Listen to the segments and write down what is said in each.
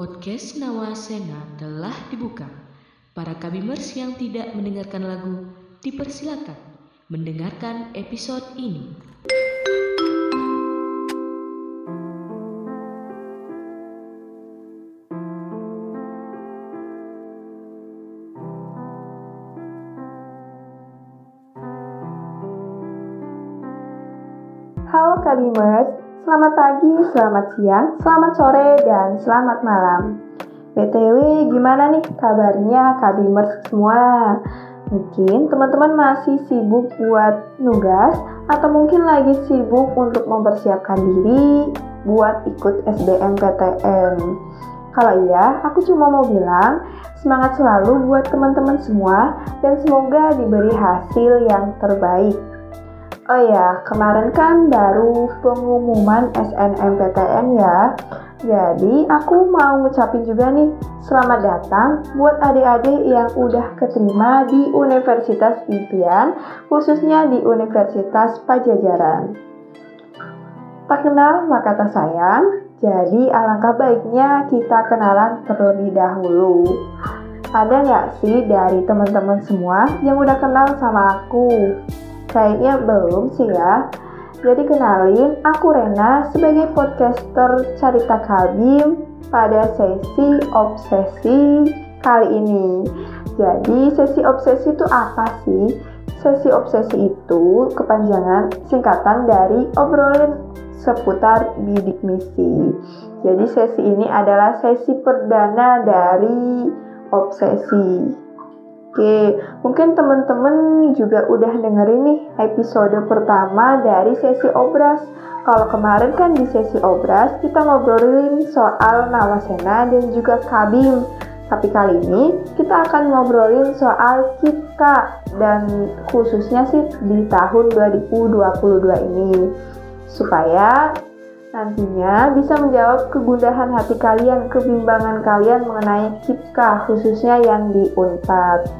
Podcast Nawasena telah dibuka. Para kabimers yang tidak mendengarkan lagu, dipersilakan mendengarkan episode ini. Halo Kabimers, selamat pagi, selamat siang, selamat sore, dan selamat malam. BTW, gimana nih kabarnya Kabimers semua? Mungkin teman-teman masih sibuk buat nugas atau mungkin lagi sibuk untuk mempersiapkan diri buat ikut SBMPTN. Kalau iya, aku cuma mau bilang semangat selalu buat teman-teman semua dan semoga diberi hasil yang terbaik. Oh ya, kemarin kan baru pengumuman SNMPTN ya. Jadi aku mau ngucapin juga nih selamat datang buat adik-adik yang udah keterima di Universitas Impian, khususnya di Universitas Pajajaran. Tak kenal maka tak sayang, jadi alangkah baiknya kita kenalan terlebih dahulu. Ada nggak sih dari teman-teman semua yang udah kenal sama aku? Kayaknya belum sih ya. Jadi kenalin, aku Rena sebagai podcaster Carita Kabim pada sesi obsesi kali ini. Jadi sesi obsesi itu apa sih? Sesi obsesi itu kepanjangan singkatan dari obrolan seputar bidik misi. Jadi sesi ini adalah sesi perdana dari obsesi. Oke, mungkin teman-teman juga udah dengerin nih episode pertama dari sesi obras. Kalau kemarin kan di sesi obras kita ngobrolin soal Nawasena dan juga Kabim. Tapi kali ini kita akan ngobrolin soal kita dan khususnya sih di tahun 2022 ini. Supaya nantinya bisa menjawab kegundahan hati kalian, kebimbangan kalian mengenai KIPKA khususnya yang di UNPAD.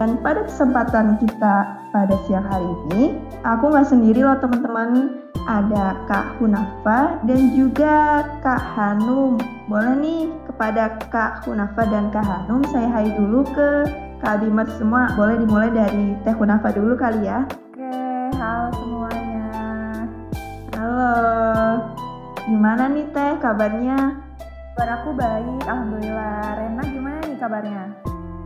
Dan pada kesempatan kita pada siang hari ini, aku nggak sendiri loh teman-teman. Ada Kak Hunafa dan juga Kak Hanum. Boleh nih kepada Kak Hunafa dan Kak Hanum, saya hai dulu ke Kak Bimer semua. Boleh dimulai dari Teh Hunafa dulu kali ya. Oke, halo semuanya. Halo, gimana nih Teh kabarnya? Kabar aku baik, Alhamdulillah. Rena gimana nih kabarnya?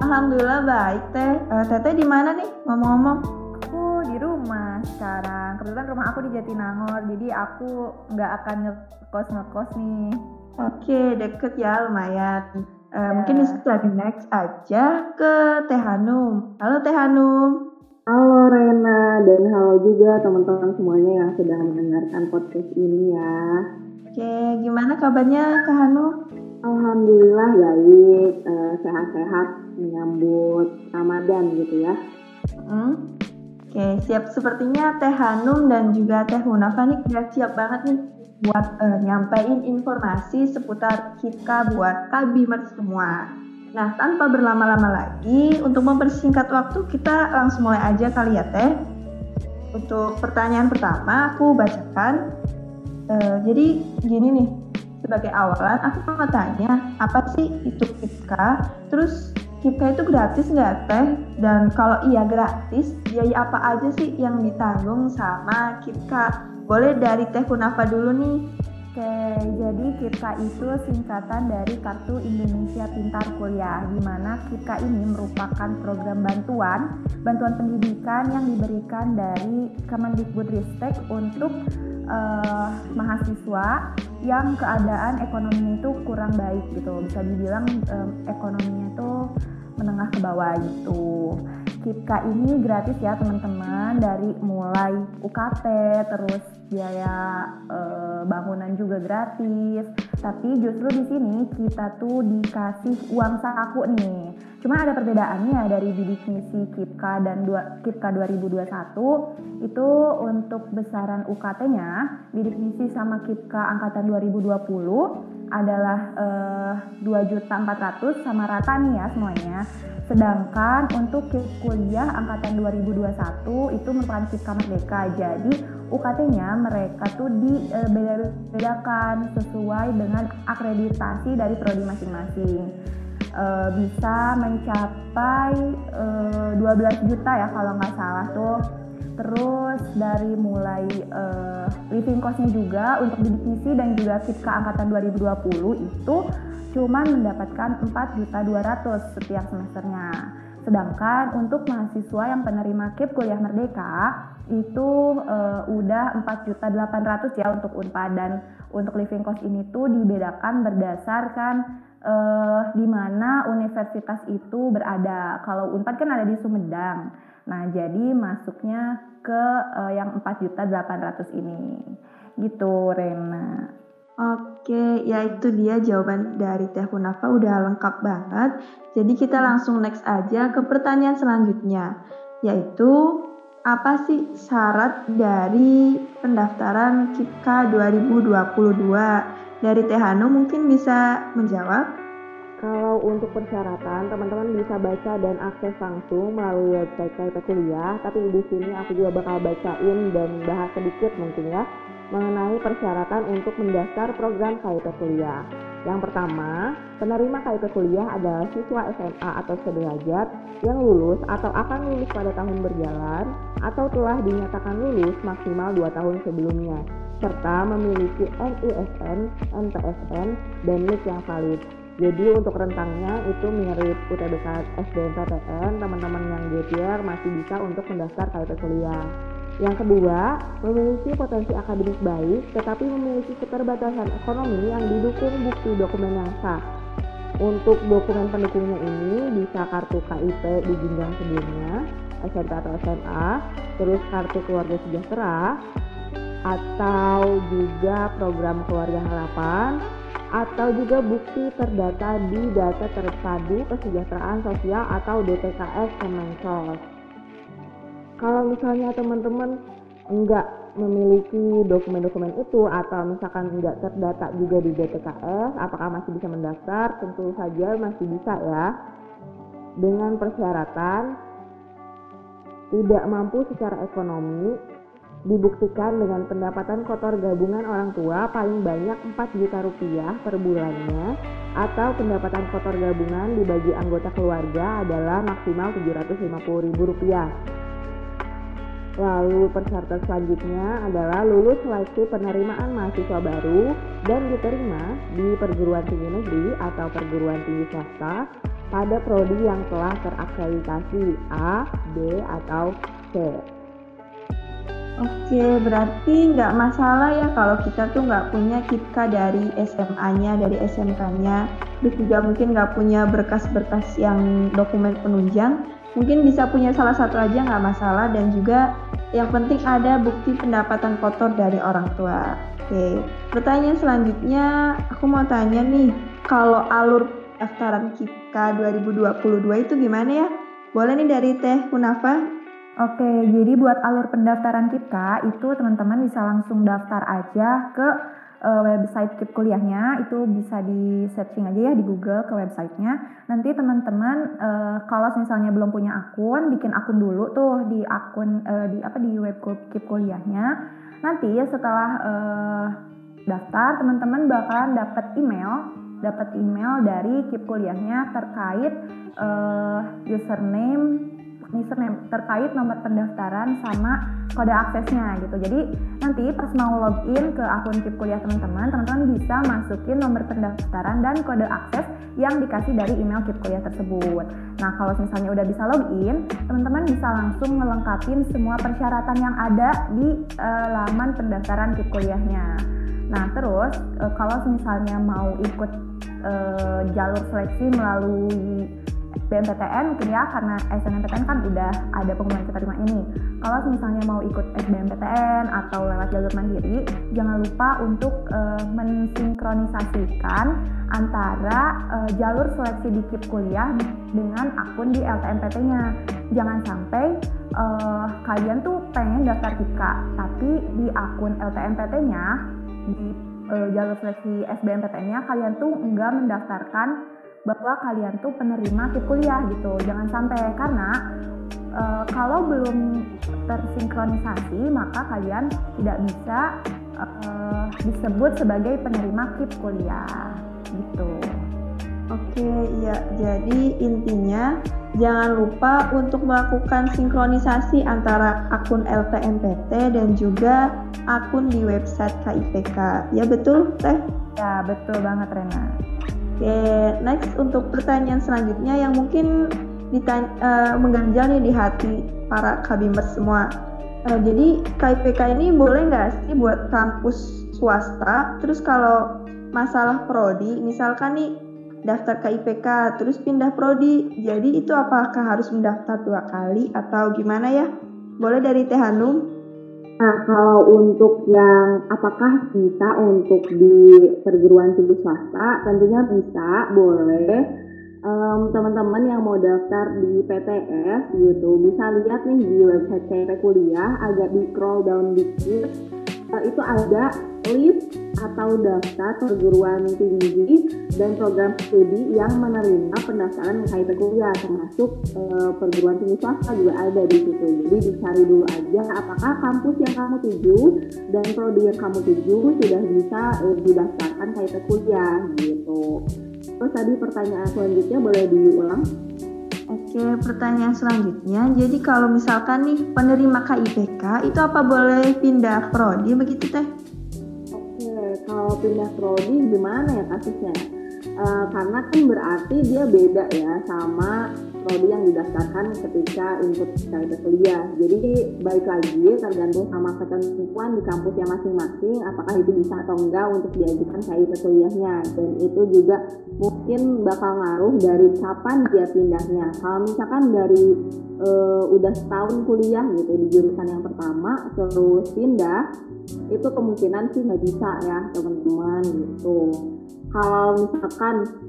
Alhamdulillah baik teh. Uh, teteh di mana nih ngomong-ngomong? Aku di rumah sekarang. Kebetulan rumah aku di Jatinangor, jadi aku nggak akan ngekos ngekos nih. Oke, deket ya lumayan. Uh, ya. Mungkin bisa next aja ke Teh Hanum. Halo Teh Hanum. Halo Rena dan halo juga teman-teman semuanya yang sudah mendengarkan podcast ini ya. Oke, gimana kabarnya Kak Hanum? Alhamdulillah baik, uh, sehat-sehat menyambut Ramadan gitu ya. Hmm. Oke, siap sepertinya Teh Hanum dan juga Teh Hunafa nih udah siap banget nih buat uh, nyampein informasi seputar kita buat kabimer semua. Nah, tanpa berlama-lama lagi, untuk mempersingkat waktu kita langsung mulai aja kali ya Teh. Untuk pertanyaan pertama aku bacakan. Uh, jadi gini nih, sebagai awalan aku mau tanya apa sih itu KIPKA? Terus KIPKA itu gratis nggak teh? Dan kalau iya gratis biaya apa aja sih yang ditanggung sama KIPKA? Boleh dari teh Kunafa dulu nih Oke, jadi KIPKA itu singkatan dari Kartu Indonesia Pintar Kuliah, di mana KIPKA ini merupakan program bantuan, bantuan pendidikan yang diberikan dari Kemendikbudristek untuk uh, mahasiswa yang keadaan ekonominya itu kurang baik gitu. Bisa dibilang um, ekonominya itu menengah ke bawah gitu. KIPKA ini gratis ya teman-teman dari mulai UKT terus biaya e, bangunan juga gratis. Tapi justru di sini kita tuh dikasih uang saku nih. Cuma ada perbedaannya dari bidik misi KIPKA dan dua, KIPKA 2021 itu untuk besaran UKT-nya bidik misi sama KIPKA angkatan 2020 adalah eh, 2.400 sama rata nih ya semuanya. Sedangkan untuk kuliah angkatan 2021 itu merupakan KIPKA Merdeka. Jadi UKT-nya mereka tuh dibeda-bedakan sesuai dengan akreditasi dari prodi masing-masing. E, bisa mencapai e, 12 juta ya kalau nggak salah tuh. Terus dari mulai e, living cost-nya juga untuk bidik misi dan juga KIPKA angkatan 2020 itu cuma mendapatkan 4 juta 200 setiap semesternya. Sedangkan untuk mahasiswa yang penerima KIP kuliah merdeka itu uh, udah 4.800 ya untuk Unpad dan untuk living cost ini tuh dibedakan berdasarkan uh, di mana universitas itu berada. Kalau Unpad kan ada di Sumedang. Nah, jadi masuknya ke uh, yang 4.800 ini. Gitu, Rena. Oke, ya itu dia jawaban dari Teh Hunafa udah lengkap banget. Jadi kita langsung next aja ke pertanyaan selanjutnya, yaitu apa sih syarat dari pendaftaran KIPKA 2022? Dari Teh Hanu mungkin bisa menjawab? Kalau untuk persyaratan, teman-teman bisa baca dan akses langsung melalui website KIP Kuliah. Tapi di sini aku juga bakal bacain dan bahas sedikit mungkin ya mengenai persyaratan untuk mendaftar program KIP kuliah. Yang pertama, penerima KIP kuliah adalah siswa SMA atau sederajat yang lulus atau akan lulus pada tahun berjalan atau telah dinyatakan lulus maksimal 2 tahun sebelumnya serta memiliki NISN, NPSN, dan NIK yang valid. Jadi untuk rentangnya itu mirip UTBK SBMPTN, teman-teman yang GPR masih bisa untuk mendaftar KIP kuliah. Yang kedua, memiliki potensi akademik baik tetapi memiliki keterbatasan ekonomi yang didukung bukti dokumen yang sah. Untuk dokumen pendukungnya ini bisa kartu KIP di jenjang sebelumnya, SMP atau SMA, terus kartu keluarga sejahtera, atau juga program keluarga harapan, atau juga bukti terdata di data terpadu kesejahteraan sosial atau DTKS Kemensos kalau misalnya teman-teman enggak memiliki dokumen-dokumen itu atau misalkan enggak terdata juga di DTKS, apakah masih bisa mendaftar? Tentu saja masih bisa ya. Dengan persyaratan tidak mampu secara ekonomi dibuktikan dengan pendapatan kotor gabungan orang tua paling banyak 4 juta rupiah per bulannya atau pendapatan kotor gabungan dibagi anggota keluarga adalah maksimal 750 ribu rupiah Lalu persyaratan selanjutnya adalah lulus seleksi penerimaan mahasiswa baru dan diterima di perguruan tinggi negeri atau perguruan tinggi swasta pada prodi yang telah terakreditasi A, B, atau C. Oke, berarti nggak masalah ya kalau kita tuh nggak punya KIPKA dari SMA-nya, dari SMK-nya, terus juga mungkin nggak punya berkas-berkas yang dokumen penunjang, mungkin bisa punya salah satu aja nggak masalah dan juga yang penting ada bukti pendapatan kotor dari orang tua. Oke, pertanyaan selanjutnya aku mau tanya nih, kalau alur daftaran KIPKA 2022 itu gimana ya? Boleh nih dari Teh Kunafa? Oke, jadi buat alur pendaftaran KIPKA itu teman-teman bisa langsung daftar aja ke uh, website KIP kuliahnya itu bisa di searching aja ya di Google ke websitenya. Nanti teman-teman uh, kalau misalnya belum punya akun, bikin akun dulu tuh di akun uh, di apa di web KIP kuliahnya. Nanti setelah uh, daftar, teman-teman bakalan dapat email dapat email dari KIP kuliahnya terkait uh, username username terkait nomor pendaftaran sama kode aksesnya gitu. Jadi nanti pas mau login ke akun KIP kuliah teman-teman, teman-teman bisa masukin nomor pendaftaran dan kode akses yang dikasih dari email KIP kuliah tersebut. Nah kalau misalnya udah bisa login, teman-teman bisa langsung melengkapi semua persyaratan yang ada di uh, laman pendaftaran KIP kuliahnya. Nah terus uh, kalau misalnya mau ikut uh, jalur seleksi melalui SBMPTN mungkin ya karena SNMPTN kan udah ada pengumuman keterima ini. Kalau misalnya mau ikut SBMPTN atau lewat jalur mandiri, jangan lupa untuk uh, mensinkronisasikan antara uh, jalur seleksi di KIP kuliah dengan akun di LTMPT-nya. Jangan sampai uh, kalian tuh pengen daftar KIPKA, tapi di akun LTMPT-nya di uh, jalur seleksi SBMPTN-nya kalian tuh enggak mendaftarkan bahwa kalian tuh penerima KIP kuliah gitu. Jangan sampai karena uh, kalau belum tersinkronisasi maka kalian tidak bisa uh, disebut sebagai penerima KIP kuliah gitu. Oke, iya. Jadi intinya jangan lupa untuk melakukan sinkronisasi antara akun LTMPT dan juga akun di website KIPK. Ya betul, Teh? Ya, betul banget, Rena. Oke, next untuk pertanyaan selanjutnya yang mungkin ditanya, uh, mengganjal nih di hati para kabimers semua. Uh, jadi KIPK ini boleh nggak sih buat kampus swasta? Terus kalau masalah prodi, misalkan nih daftar ke IPK terus pindah prodi. Jadi itu apakah harus mendaftar dua kali atau gimana ya? Boleh dari Teh Hanum? Nah, kalau untuk yang apakah bisa untuk di perguruan tinggi swasta, tentunya bisa, boleh. Um, teman-teman yang mau daftar di PTS gitu bisa lihat nih di website CP Kuliah agak di scroll down dikit itu ada list atau daftar perguruan tinggi dan program studi yang menerima pendaftaran KIP kuliah termasuk e, perguruan tinggi swasta juga ada di situ. Jadi dicari dulu aja apakah kampus yang kamu tuju dan prodi yang kamu tuju sudah bisa e, didaftarkan KIP kuliah gitu. Terus tadi pertanyaan selanjutnya boleh diulang? Oke, pertanyaan selanjutnya. Jadi kalau misalkan nih penerima KIPK itu apa boleh pindah prodi begitu teh? kalau pindah prodi gimana ya kasusnya? Uh, karena kan berarti dia beda ya sama prodi yang didaftarkan ketika input KIP kuliah. Jadi baik lagi tergantung sama ketentuan di kampusnya masing-masing apakah itu bisa atau enggak untuk diajukan KIP kuliahnya dan itu juga mungkin bakal ngaruh dari kapan dia pindahnya. Kalau misalkan dari uh, udah setahun kuliah gitu di jurusan yang pertama terus pindah itu kemungkinan sih nggak bisa ya teman-teman gitu kalau misalkan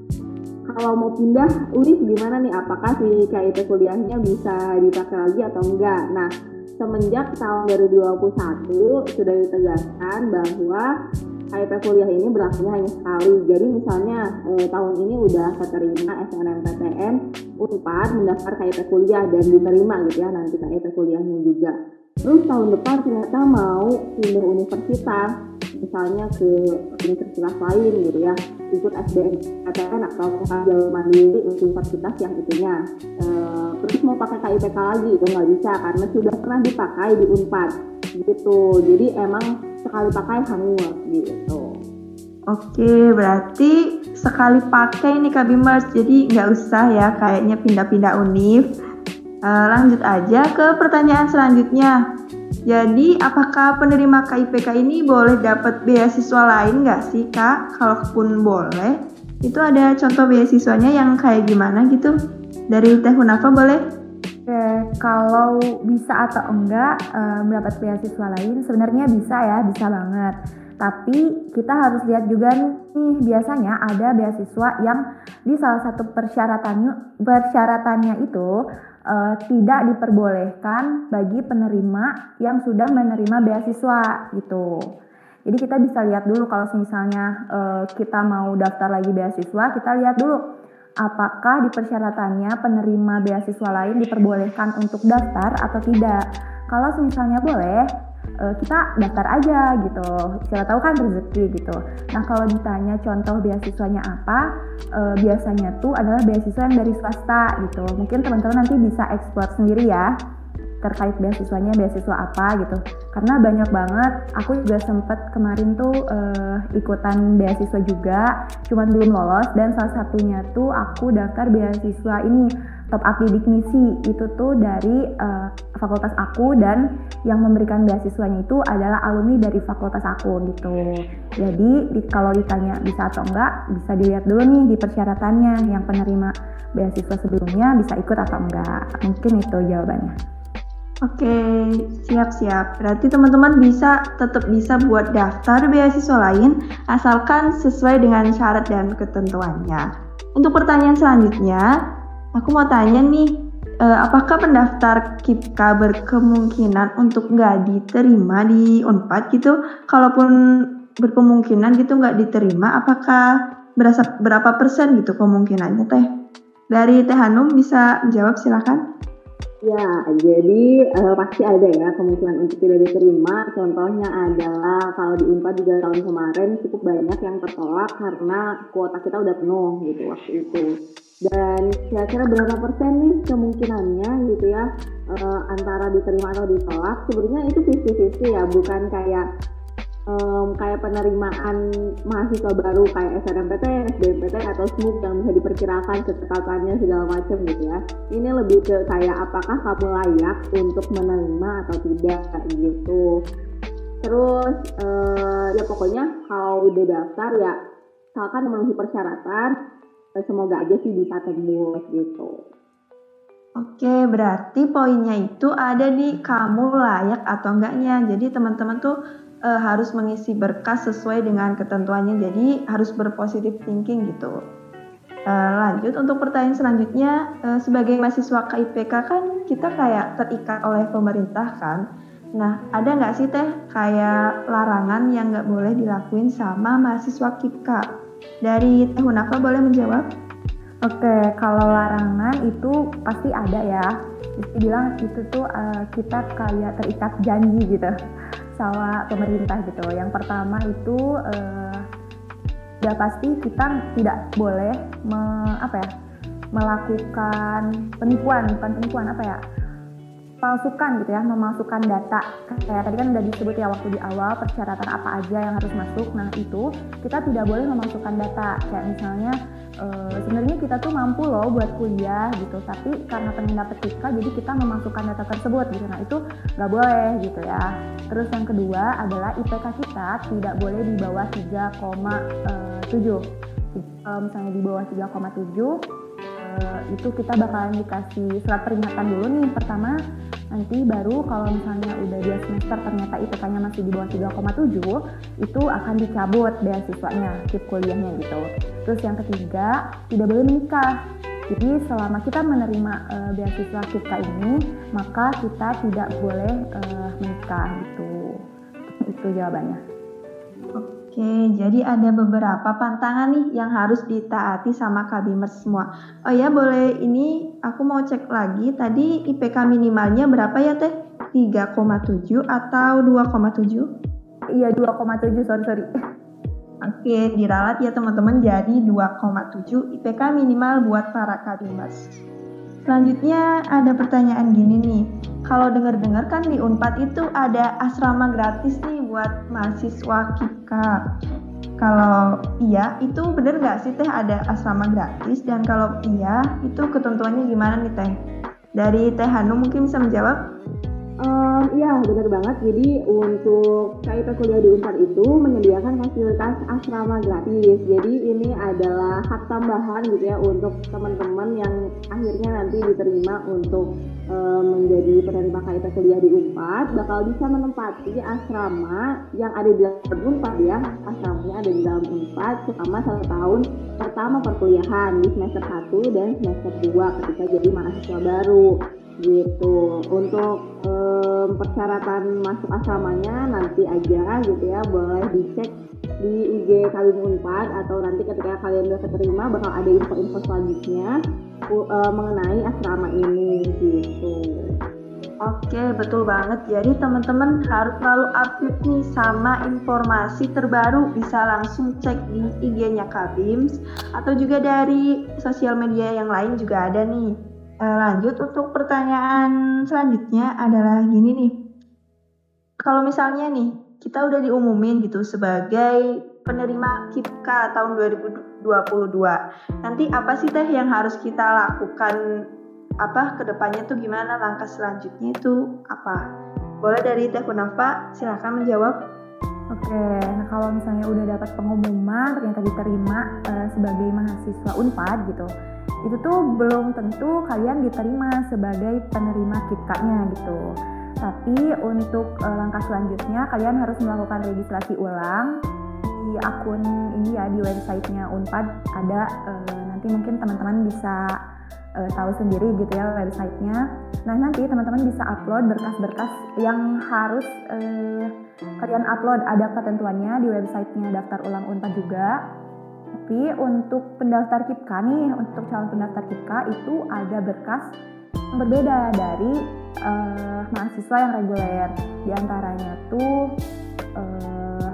kalau mau pindah Uris gimana nih apakah si KIP kuliahnya bisa dipakai lagi atau enggak nah semenjak tahun 2021 sudah ditegaskan bahwa KIP kuliah ini berlakunya hanya sekali. Jadi misalnya eh, tahun ini udah keterima SNMPTN Unpad mendaftar KIP kuliah dan diterima gitu ya nanti KIP kuliahnya juga. Terus tahun depan ternyata mau pindah universitas, misalnya ke universitas lain gitu ya, ikut SBMPTN atau jalur mandiri universitas yang itunya. E, terus mau pakai KIPK lagi itu nggak bisa karena sudah pernah dipakai di Unpad gitu. Jadi emang sekali pakai hangus gitu. Oke, berarti sekali pakai ini Kabimers, jadi nggak usah ya kayaknya pindah-pindah univ. Uh, lanjut aja ke pertanyaan selanjutnya. Jadi, apakah penerima KIPK ini boleh dapat beasiswa lain nggak sih, Kak? Kalaupun boleh, itu ada contoh beasiswanya yang kayak gimana gitu? Dari Teh Hunafa boleh? Oke, kalau bisa atau enggak um, mendapat beasiswa lain, sebenarnya bisa ya, bisa banget. Tapi kita harus lihat juga nih, biasanya ada beasiswa yang di salah satu persyaratannya persyaratannya itu uh, tidak diperbolehkan bagi penerima yang sudah menerima beasiswa gitu. Jadi kita bisa lihat dulu kalau misalnya uh, kita mau daftar lagi beasiswa, kita lihat dulu apakah di persyaratannya penerima beasiswa lain diperbolehkan untuk daftar atau tidak. Kalau misalnya boleh, uh, kita daftar aja gitu. Siapa tahu kan rezeki gitu. Nah kalau ditanya contoh beasiswanya apa uh, biasanya tuh adalah beasiswa yang dari swasta gitu. Mungkin teman-teman nanti bisa explore sendiri ya terkait beasiswanya beasiswa apa gitu. Karena banyak banget aku juga sempet kemarin tuh uh, ikutan beasiswa juga cuman belum lolos dan salah satunya tuh aku daftar beasiswa ini top up didik misi itu tuh dari uh, fakultas aku dan yang memberikan beasiswanya itu adalah alumni dari fakultas aku gitu. Jadi di, kalau ditanya bisa atau enggak bisa dilihat dulu nih di persyaratannya yang penerima beasiswa sebelumnya bisa ikut atau enggak. Mungkin itu jawabannya. Oke, siap-siap. Berarti teman-teman bisa tetap bisa buat daftar beasiswa lain asalkan sesuai dengan syarat dan ketentuannya. Untuk pertanyaan selanjutnya, Aku mau tanya nih, uh, apakah pendaftar KIPKA berkemungkinan untuk nggak diterima di Unpad gitu? Kalaupun berkemungkinan gitu nggak diterima, apakah berasa berapa persen gitu kemungkinannya teh? Dari Teh Hanum bisa jawab silakan. Ya, jadi uh, pasti ada ya kemungkinan untuk tidak diterima. Contohnya adalah kalau di Unpad juga tahun kemarin cukup banyak yang tertolak karena kuota kita udah penuh gitu waktu itu. Dan kira-kira berapa persen nih kemungkinannya gitu ya uh, antara diterima atau ditolak? Sebenarnya itu 50-50 ya, bukan kayak um, kayak penerimaan mahasiswa baru kayak SNMPTN, SBMPTN atau SMUP yang bisa diperkirakan kecekatannya segala macam gitu ya. Ini lebih ke kayak apakah kamu layak untuk menerima atau tidak gitu. Terus uh, ya pokoknya kalau udah daftar ya misalkan memenuhi persyaratan semoga aja sih bisa tembus gitu. Oke, berarti poinnya itu ada di kamu layak atau enggaknya. Jadi teman-teman tuh uh, harus mengisi berkas sesuai dengan ketentuannya. Jadi harus berpositif thinking gitu. Uh, lanjut untuk pertanyaan selanjutnya, uh, sebagai mahasiswa KIPK kan kita kayak terikat oleh pemerintah kan. Nah, ada nggak sih teh kayak larangan yang nggak boleh dilakuin sama mahasiswa KIPK? Dari Teh Hunafa boleh menjawab? Oke, kalau larangan itu pasti ada ya. Bisa bilang itu tuh uh, kita kayak terikat janji gitu sama pemerintah gitu. Yang pertama itu uh, pasti kita tidak boleh me, apa ya melakukan penipuan, bukan penipuan apa ya palsukan gitu ya, memasukkan data. Kayak tadi kan udah disebut ya waktu di awal persyaratan apa aja yang harus masuk. Nah itu kita tidak boleh memasukkan data. Kayak misalnya e, sebenarnya kita tuh mampu loh buat kuliah gitu, tapi karena pengen dapet KIPKA jadi kita memasukkan data tersebut gitu. Nah itu nggak boleh gitu ya. Terus yang kedua adalah IPK kita tidak boleh di bawah 3,7. E, misalnya di bawah 3,7 Uh, itu kita bakalan dikasih surat peringatan dulu nih pertama nanti baru kalau misalnya udah dua semester ternyata IPK-nya masih di bawah 3,7 itu akan dicabut beasiswanya tip kuliahnya gitu. Terus yang ketiga tidak boleh menikah. Jadi selama kita menerima uh, beasiswa kita ini maka kita tidak boleh uh, menikah gitu. Itu jawabannya jadi ada beberapa pantangan nih yang harus ditaati sama kabimers semua. Oh ya, boleh ini aku mau cek lagi. Tadi IPK minimalnya berapa ya Teh? 3,7 atau 2,7? Iya, 2,7, sorry, sorry. Oke, diralat ya teman-teman. Jadi 2,7 IPK minimal buat para kabimers. Selanjutnya ada pertanyaan gini nih. Kalau dengar-dengar kan di Unpad itu ada asrama gratis nih buat mahasiswa KIPKA. Kalau iya, itu bener nggak sih Teh ada asrama gratis? Dan kalau iya, itu ketentuannya gimana nih Teh? Dari Teh Hanum mungkin bisa menjawab? Um, iya benar banget. Jadi untuk KIP kuliah di Unpad itu menyediakan fasilitas asrama gratis. Jadi ini adalah hak tambahan gitu ya untuk teman-teman yang akhirnya nanti diterima untuk um, menjadi penerima KIP kuliah di Unpad bakal bisa menempati asrama yang ada di dalam Unpad ya. Asramanya ada di dalam Unpad selama satu tahun pertama perkuliahan di semester 1 dan semester 2 ketika jadi mahasiswa baru gitu untuk um, persyaratan masuk asramanya nanti aja gitu ya boleh dicek di IG kalian Unpad atau nanti ketika kalian udah keterima bakal ada info-info selanjutnya uh, mengenai asrama ini gitu. Oke, betul banget. Jadi teman-teman harus selalu update nih sama informasi terbaru. Bisa langsung cek di IG-nya Kabims atau juga dari sosial media yang lain juga ada nih. Eh, lanjut untuk pertanyaan selanjutnya adalah gini nih. Kalau misalnya nih, kita udah diumumin gitu sebagai penerima KIPKA tahun 2022. Nanti apa sih teh yang harus kita lakukan apa ke depannya tuh gimana langkah selanjutnya itu apa? Boleh dari Teh Kunafa silakan menjawab. Oke, nah kalau misalnya udah dapat pengumuman ternyata diterima uh, sebagai mahasiswa Unpad gitu, itu tuh belum tentu kalian diterima sebagai penerima KIPK-nya gitu. Tapi untuk uh, langkah selanjutnya kalian harus melakukan registrasi ulang di akun ini ya di websitenya Unpad ada uh, nanti mungkin teman-teman bisa uh, tahu sendiri gitu ya websitenya. Nah nanti teman-teman bisa upload berkas-berkas yang harus uh, kalian upload ada ketentuannya di websitenya daftar ulang Unpad juga tapi untuk pendaftar KIPKA nih, untuk calon pendaftar KIPKA itu ada berkas berbeda dari uh, mahasiswa yang reguler. Di antaranya tuh uh,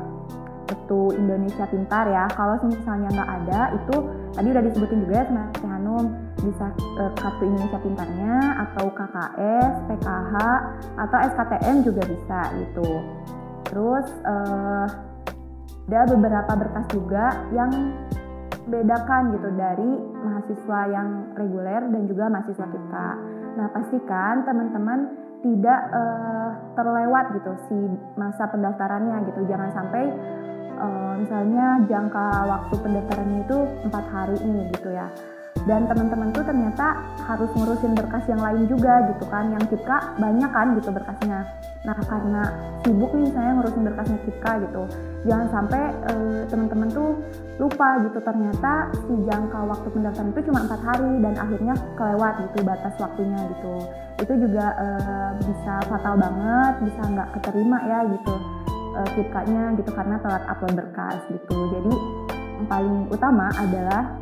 kartu Indonesia Pintar ya. Kalau misalnya nggak ada, itu tadi udah disebutin juga ya sama Teh Hanum, bisa uh, kartu Indonesia Pintarnya atau KKS, PKH, atau SKTN juga bisa gitu. Terus uh, ada beberapa berkas juga yang bedakan gitu dari mahasiswa yang reguler dan juga mahasiswa kita. Nah pastikan teman-teman tidak uh, terlewat gitu si masa pendaftarannya gitu. Jangan sampai uh, misalnya jangka waktu pendaftarannya itu empat hari ini gitu ya dan teman-teman tuh ternyata harus ngurusin berkas yang lain juga gitu kan yang Kipka banyak kan gitu berkasnya. Nah karena sibuk nih saya ngurusin berkasnya Kipka gitu jangan sampai uh, teman-teman tuh lupa gitu. Ternyata si jangka waktu pendaftaran itu cuma empat hari dan akhirnya kelewat gitu batas waktunya gitu. Itu juga uh, bisa fatal banget bisa nggak keterima ya gitu uh, Kipkanya gitu karena telat upload berkas gitu. Jadi yang paling utama adalah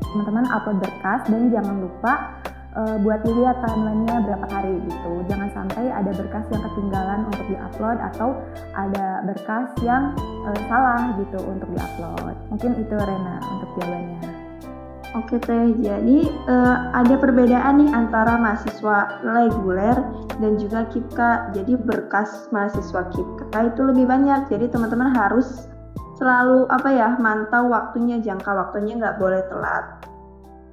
teman-teman upload berkas dan jangan lupa uh, buat dilihat timelinenya berapa hari gitu. Jangan sampai ada berkas yang ketinggalan untuk diupload atau ada berkas yang uh, salah gitu untuk diupload. Mungkin itu Rena untuk jawabannya. Oke teh, jadi uh, ada perbedaan nih antara mahasiswa reguler dan juga KIPKA. Jadi berkas mahasiswa KIPKA itu lebih banyak. Jadi teman-teman harus selalu apa ya mantau waktunya jangka waktunya nggak boleh telat.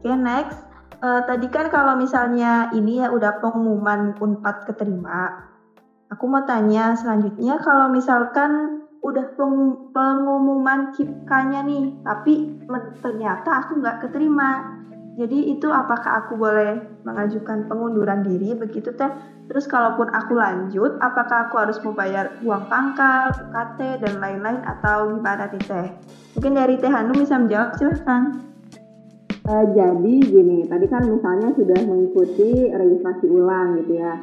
Oke okay, next. Uh, tadi kan kalau misalnya ini ya udah pengumuman unpad keterima aku mau tanya selanjutnya kalau misalkan udah peng pengumuman kipkanya nih tapi ternyata aku nggak keterima jadi itu apakah aku boleh mengajukan pengunduran diri begitu teh? Terus kalaupun aku lanjut, apakah aku harus membayar uang pangkal, UKT dan lain-lain atau gimana nih teh? Mungkin dari Teh Hanum bisa menjawab silahkan. Uh, jadi gini, tadi kan misalnya sudah mengikuti registrasi ulang gitu ya.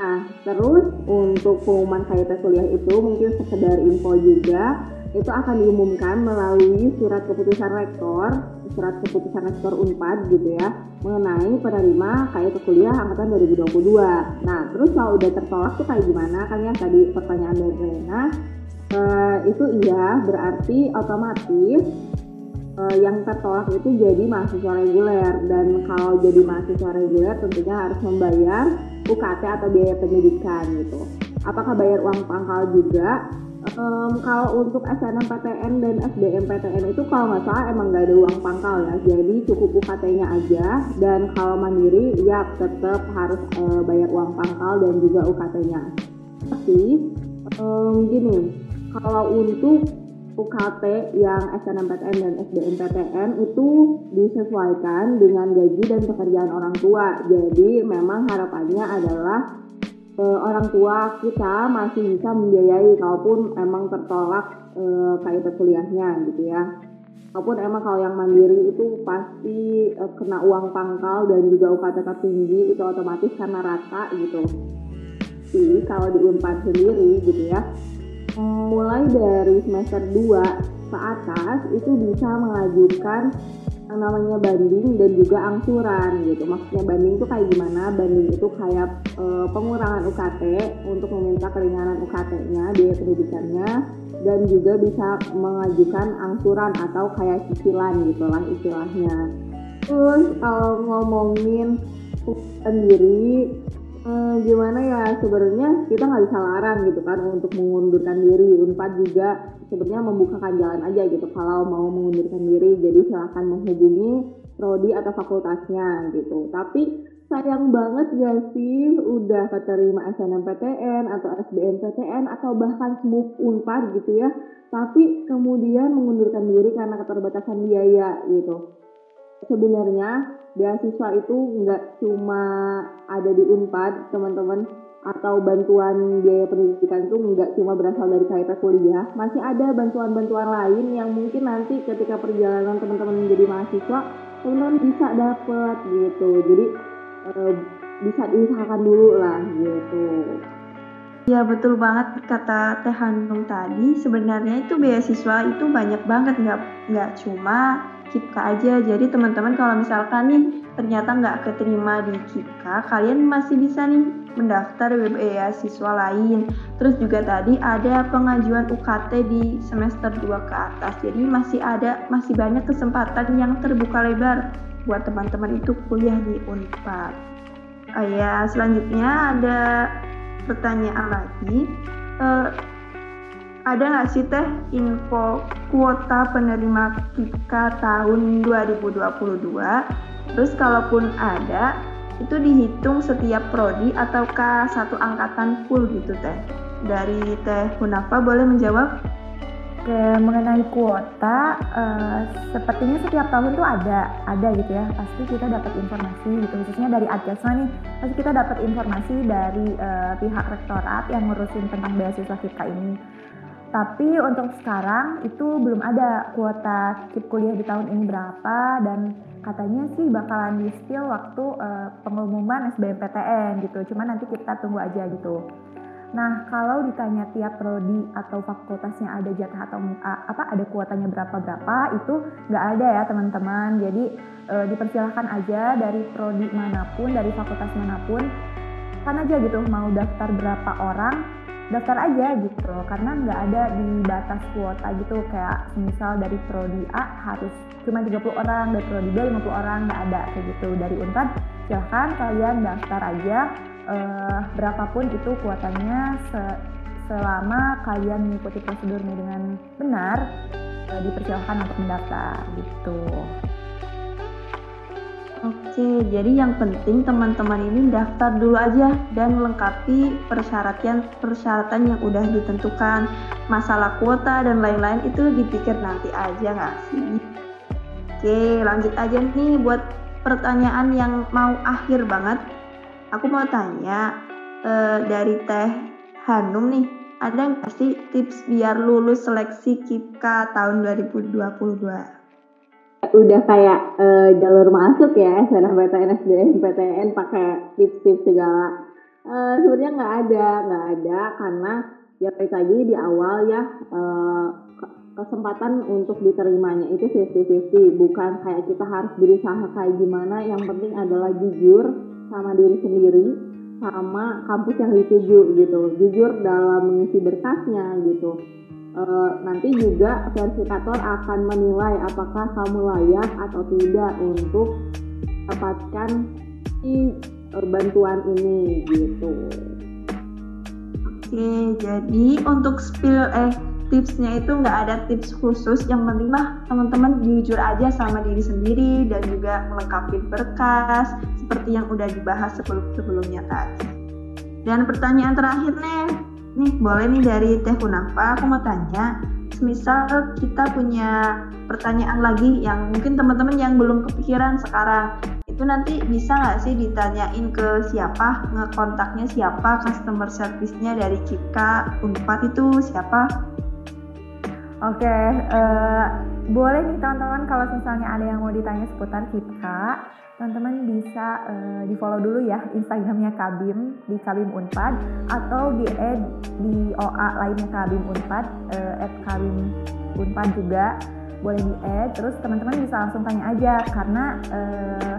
Nah, terus untuk pengumuman KIP kuliah itu mungkin sekedar info juga, itu akan diumumkan melalui surat keputusan rektor surat keputusan rektor Unpad gitu ya mengenai penerima KIP kuliah angkatan 2022. Nah, terus kalau udah tertolak tuh kayak gimana kan ya tadi pertanyaan dari Rena uh, itu iya berarti otomatis uh, yang tertolak itu jadi mahasiswa reguler dan kalau jadi mahasiswa reguler tentunya harus membayar UKT atau biaya pendidikan gitu. Apakah bayar uang pangkal juga? Um, kalau untuk SNMPTN dan SBMPTN itu kalau nggak salah emang nggak ada uang pangkal ya. Jadi cukup UKT-nya aja. Dan kalau mandiri ya tetap harus uh, bayar uang pangkal dan juga UKT-nya tapi um, gini kalau untuk UKT yang SNMPTN dan SBMPTN itu disesuaikan dengan gaji dan pekerjaan orang tua. Jadi memang harapannya adalah e, orang tua kita masih bisa membiayai kalaupun emang tertolak e, eh, KIP kuliahnya gitu ya. Walaupun emang kalau yang mandiri itu pasti e, kena uang pangkal dan juga UKT tinggi itu otomatis karena rata gitu. Jadi kalau di Unpad sendiri gitu ya, mulai dari semester 2 ke atas itu bisa mengajukan namanya banding dan juga angsuran gitu. Maksudnya banding itu kayak gimana? Banding itu kayak e, pengurangan UKT untuk meminta keringanan UKT-nya, biaya pendidikannya dan juga bisa mengajukan angsuran atau kayak cicilan gitu lah istilahnya. Terus kalau ngomongin sendiri hmm, gimana ya sebenarnya kita nggak bisa larang gitu kan untuk mengundurkan diri Unpad juga sebenarnya membukakan jalan aja gitu kalau mau mengundurkan diri jadi silahkan menghubungi prodi atau fakultasnya gitu. Tapi sayang banget ya sih udah keterima SNMPTN atau SBMPTN atau bahkan SMUP Unpad gitu ya tapi kemudian mengundurkan diri karena keterbatasan biaya gitu. Sebenarnya beasiswa itu nggak cuma ada di Unpad teman-teman atau bantuan biaya pendidikan itu nggak cuma berasal dari KIP kuliah. Masih ada bantuan-bantuan lain yang mungkin nanti ketika perjalanan teman-teman menjadi mahasiswa teman-teman bisa dapet gitu. Jadi e, bisa diusahakan dulu lah gitu. Ya betul banget kata Teh Hanung tadi. Sebenarnya itu beasiswa itu banyak banget. Nggak nggak cuma KIPKA aja. Jadi teman-teman kalau misalkan nih ternyata nggak keterima di KIPKA, kalian masih bisa nih mendaftar beasiswa lain. Terus juga tadi ada pengajuan UKT di semester 2 ke atas. Jadi masih ada masih banyak kesempatan yang terbuka lebar buat teman-teman itu kuliah di Unpad. Oh ya, selanjutnya ada pertanyaan lagi. Uh, ada nggak sih teh info kuota penerima KIKA tahun 2022? Terus kalaupun ada, itu dihitung setiap prodi ataukah satu angkatan full gitu teh? Dari teh Hunafa boleh menjawab? Oke, mengenai kuota, uh, sepertinya setiap tahun tuh ada, ada gitu ya. Pasti kita dapat informasi gitu, khususnya dari Adkesma nih. Pasti kita dapat informasi dari uh, pihak rektorat yang ngurusin tentang beasiswa kita ini tapi untuk sekarang itu belum ada kuota kip kuliah di tahun ini berapa dan katanya sih bakalan di spill waktu uh, pengumuman SBMPTN gitu. Cuma nanti kita tunggu aja gitu. Nah, kalau ditanya tiap prodi atau fakultasnya ada jatah atau apa ada kuotanya berapa-berapa itu nggak ada ya teman-teman. Jadi uh, dipersilahkan aja dari prodi mana pun, dari fakultas mana pun, kan aja gitu mau daftar berapa orang daftar aja gitu karena nggak ada di batas kuota gitu. Kayak misal dari prodi A harus cuma 30 orang dari prodi B 50 orang nggak ada kayak gitu. Dari Unpad silahkan kalian daftar aja. Uh, berapapun itu kuotanya se selama kalian mengikuti prosedurnya dengan benar uh, dipersilahkan untuk mendaftar gitu. Oke, jadi yang penting teman-teman ini daftar dulu aja dan lengkapi persyaratan persyaratan yang udah ditentukan. Masalah kuota dan lain-lain itu dipikir nanti aja nggak sih? Oke, lanjut aja nih buat pertanyaan yang mau akhir banget. Aku mau tanya e, dari Teh Hanum nih, ada nggak sih tips biar lulus seleksi KIPKA tahun 2022? Udah kayak uh, jalur masuk ya PTN SBM PTN pakai tips-tips segala. Uh, sebenarnya nggak ada nggak ada karena ya kayak lagi di awal ya uh, kesempatan untuk diterimanya itu 50-50 bukan kayak kita harus berusaha kayak gimana yang penting adalah jujur sama diri sendiri sama kampus yang dituju gitu. Jujur dalam mengisi berkasnya gitu uh, nanti juga verifikator akan menilai apakah kamu layak atau tidak untuk dapatkan si bantuan ini gitu. Oke, jadi untuk spill eh tipsnya itu nggak ada tips khusus yang penting mah teman-teman jujur aja sama diri sendiri dan juga melengkapi berkas seperti yang udah dibahas sebelum sebelumnya tadi dan pertanyaan terakhir nih Nih, boleh nih dari Teh Kunafa, aku mau tanya, misal kita punya pertanyaan lagi yang mungkin teman-teman yang belum kepikiran sekarang, itu nanti bisa nggak sih ditanyain ke siapa, ngekontaknya siapa, customer service-nya dari Kika Unpad itu siapa? Oke, okay, uh, eh, boleh nih teman-teman kalau misalnya ada yang mau ditanya seputar Kika, teman-teman bisa uh, di follow dulu ya Instagramnya Kabim di Kabim Unpad atau di add di OA lainnya Kabim Unpad uh, at Kabim Unpad juga. Boleh di add terus teman-teman bisa langsung tanya aja karena uh,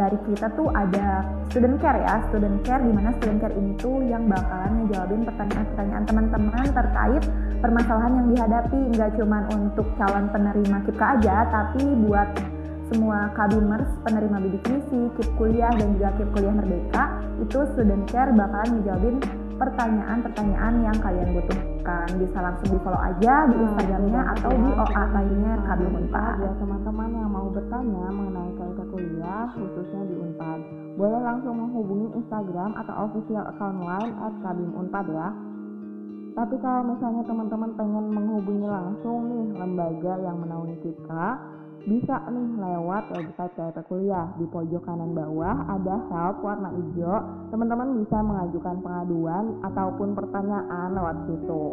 dari kita tuh ada student care ya student care di mana student care ini tuh yang bakalan ngejawabin pertanyaan-pertanyaan teman-teman terkait permasalahan yang dihadapi. Nggak cuma untuk calon penerima KIPKA aja tapi buat semua kabimers, penerima bidik misi, KIP kuliah dan juga KIP kuliah merdeka itu student care bakalan ngejawabin pertanyaan-pertanyaan yang kalian butuhkan. Bisa langsung di follow aja di Instagramnya atau di OA lainnya Kabim Unpad. Ya teman-teman yang mau bertanya mengenai KIP kuliah khususnya di Unpad, boleh langsung menghubungi Instagram atau official account lain at Kabim Unpad ya. Tapi kalau misalnya teman-teman pengen menghubungi langsung nih lembaga yang menaungi kita, bisa nih lewat website KLP Kuliah. Di pojok kanan bawah ada help warna hijau. Teman-teman bisa mengajukan pengaduan ataupun pertanyaan lewat situ.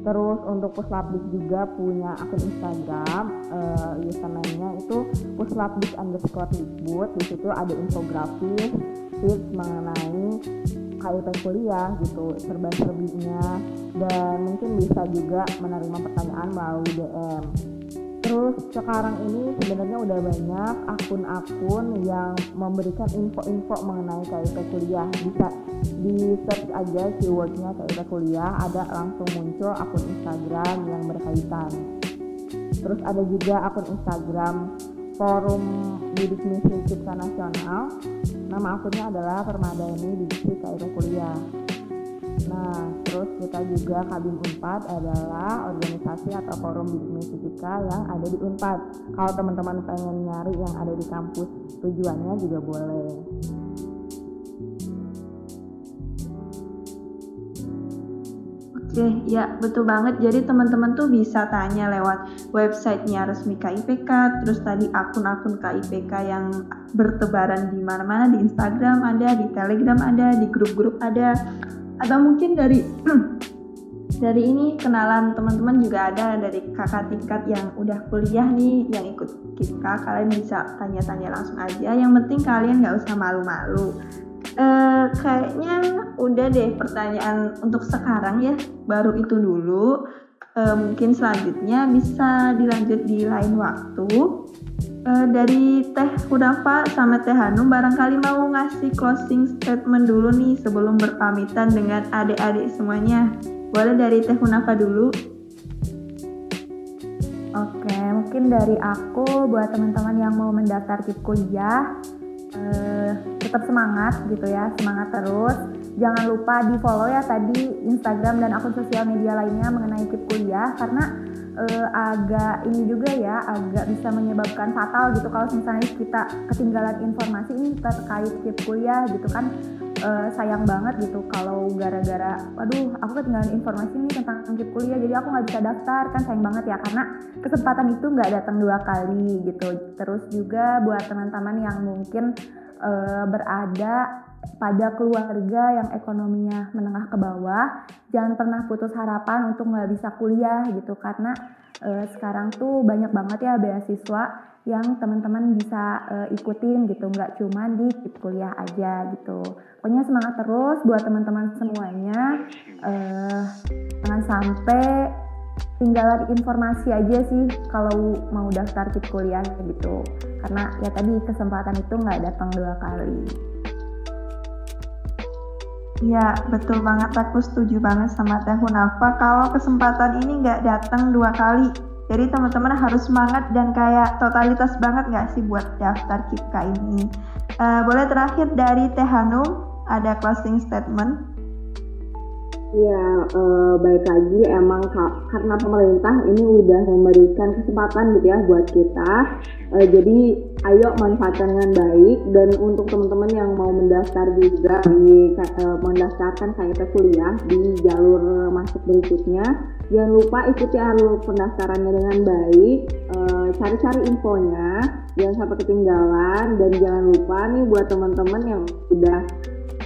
Terus untuk puslapdik juga punya akun Instagram uh, username-nya itu puslapdik underscore dikbud. Di situ ada infografis tips mengenai KIP kuliah gitu serba-serbinya. Dan mungkin bisa juga menerima pertanyaan melalui DM Terus sekarang ini sebenarnya udah banyak akun-akun yang memberikan info-info mengenai KIP kuliah. Bisa di search aja keywordnya KIP kuliah, ada langsung muncul akun Instagram yang berkaitan. Terus ada juga akun Instagram Forum Bidik Misi Cipta Nasional. Nama akunnya adalah Permadani Diksi KIP Kuliah. Nah, terus kita juga Kabin Unpad adalah organisasi atau forum bisnis fisika yang ada di Unpad. Kalau teman-teman pengen nyari yang ada di kampus, tujuannya juga boleh. Oke, ya betul banget. Jadi teman-teman tuh bisa tanya lewat websitenya resmi KIPK, terus tadi akun-akun KIPK yang bertebaran di mana-mana di Instagram ada, di Telegram ada, di grup-grup ada, atau mungkin dari dari ini kenalan teman-teman juga ada dari kakak tingkat yang udah kuliah nih yang ikut kita. Kalian bisa tanya-tanya langsung aja. Yang penting kalian nggak usah malu-malu. Uh, kayaknya udah deh pertanyaan untuk sekarang ya. Baru itu dulu. Uh, mungkin selanjutnya bisa dilanjut di lain waktu uh, dari Teh Hudafa sama Teh Hanum barangkali mau ngasih closing statement dulu nih sebelum berpamitan dengan adik-adik semuanya. Boleh dari Teh Hunafa dulu. Oke, mungkin dari aku buat teman-teman yang mau mendaftar kip kuliah uh, tetap semangat gitu ya, semangat terus. Jangan lupa di follow ya tadi Instagram dan akun sosial media lainnya mengenai kip kuliah karena uh, agak ini juga ya agak bisa menyebabkan fatal gitu kalau misalnya kita ketinggalan informasi ini terkait skip kuliah gitu kan uh, sayang banget gitu kalau gara-gara waduh aku ketinggalan informasi ini tentang skip kuliah jadi aku nggak bisa daftar kan sayang banget ya karena kesempatan itu nggak datang dua kali gitu. Terus juga buat teman-teman yang mungkin uh, berada pada keluarga yang ekonominya menengah ke bawah jangan pernah putus harapan untuk nggak bisa kuliah gitu. Karena uh, sekarang tuh banyak banget ya beasiswa yang teman-teman bisa uh, ikutin gitu. Nggak cuma di kuliah aja gitu. Pokoknya semangat terus buat teman-teman semuanya. Uh, jangan sampai tinggalan informasi aja sih kalau mau daftar kip kuliah gitu. Karena ya tadi kesempatan itu nggak datang dua kali. Iya, betul banget. Aku setuju banget sama Teh Hunafa. Kalau kesempatan ini nggak datang dua kali, jadi teman-teman harus semangat dan kayak totalitas banget nggak sih buat daftar KIPKA ini. Uh, boleh terakhir dari Teh Hanum, ada closing statement. Ya, eh, baik lagi emang karena pemerintah ini udah memberikan kesempatan gitu ya buat kita. Eh, jadi ayo manfaatkan dengan baik dan untuk teman-teman yang mau mendaftar juga di eh, mendaftarkan KIP kuliah di jalur masuk berikutnya, jangan lupa ikuti alur pendaftarannya dengan baik, cari-cari infonya, jangan sampai ketinggalan. Dan jangan lupa nih buat teman-teman yang udah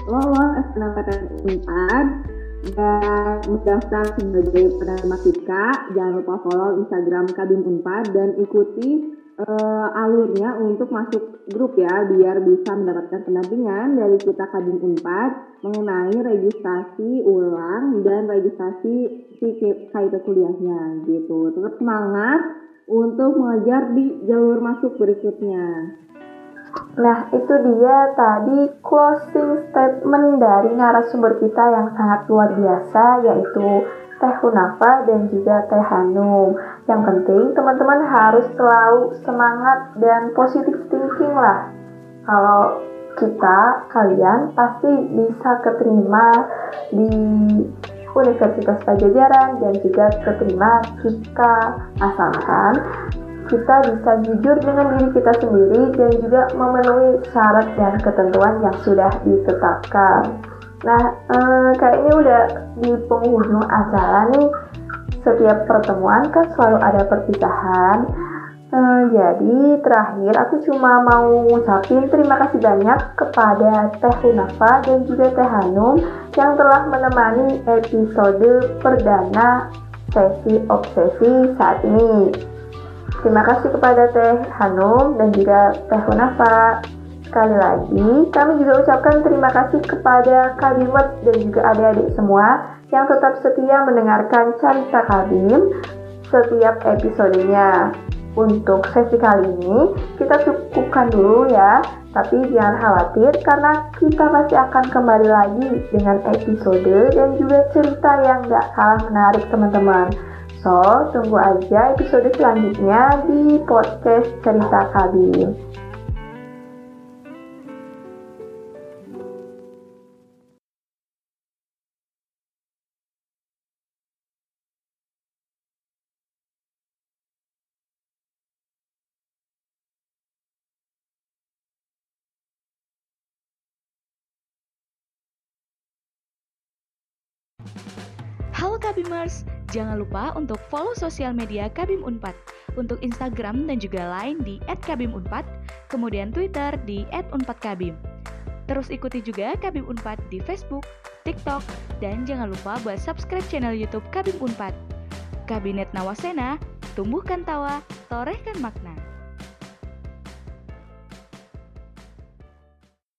lolos SNMPTN 4 dan mendaftar sebagai penerima KIPKA. Jangan lupa follow Instagram Kabin Unpad dan ikuti uh, alurnya untuk masuk grup ya biar bisa mendapatkan pendampingan dari kita Kabin Unpad mengenai registrasi ulang dan registrasi si KIP kuliahnya gitu. Tetap semangat untuk mengejar di jalur masuk berikutnya. Nah, itu dia tadi closing statement dari narasumber kita yang sangat luar biasa, yaitu Teh Hunafa dan juga Teh Hanum. Yang penting, teman-teman harus selalu semangat dan positif thinking lah. Kalau kita, kalian pasti bisa keterima di Universitas Pajajaran dan juga keterima jika asalkan kita bisa jujur dengan diri kita sendiri dan juga memenuhi syarat dan ketentuan yang sudah ditetapkan. Nah, eh, kayaknya udah di penghujung acara nih. Setiap pertemuan kan selalu ada perpisahan. Eh, jadi terakhir aku cuma mau ngucapin terima kasih banyak kepada Teh Hunafa dan juga Teh Hanum yang telah menemani episode perdana sesi obsesi saat ini. Terima kasih kepada Teh Hanum dan juga Teh Hunafa. Sekali lagi, kami juga ucapkan terima kasih kepada Kabimet dan juga adik-adik semua yang tetap setia mendengarkan Carita Kabim setiap episodenya. Untuk sesi kali ini kita cukupkan dulu ya, tapi jangan khawatir karena kita pasti akan kembali lagi dengan episode dan juga cerita yang gak kalah menarik teman-teman. So, tunggu aja episode selanjutnya di podcast Cerita Kabin. Kabimers, jangan lupa untuk follow sosial media Kabim Unpad untuk Instagram dan juga lain di @kabimunpad, kemudian Twitter di @unpadkabim. Terus ikuti juga Kabim Unpad di Facebook, TikTok, dan jangan lupa buat subscribe channel YouTube Kabim Unpad. Kabinet Nawasena, tumbuhkan tawa, torehkan makna.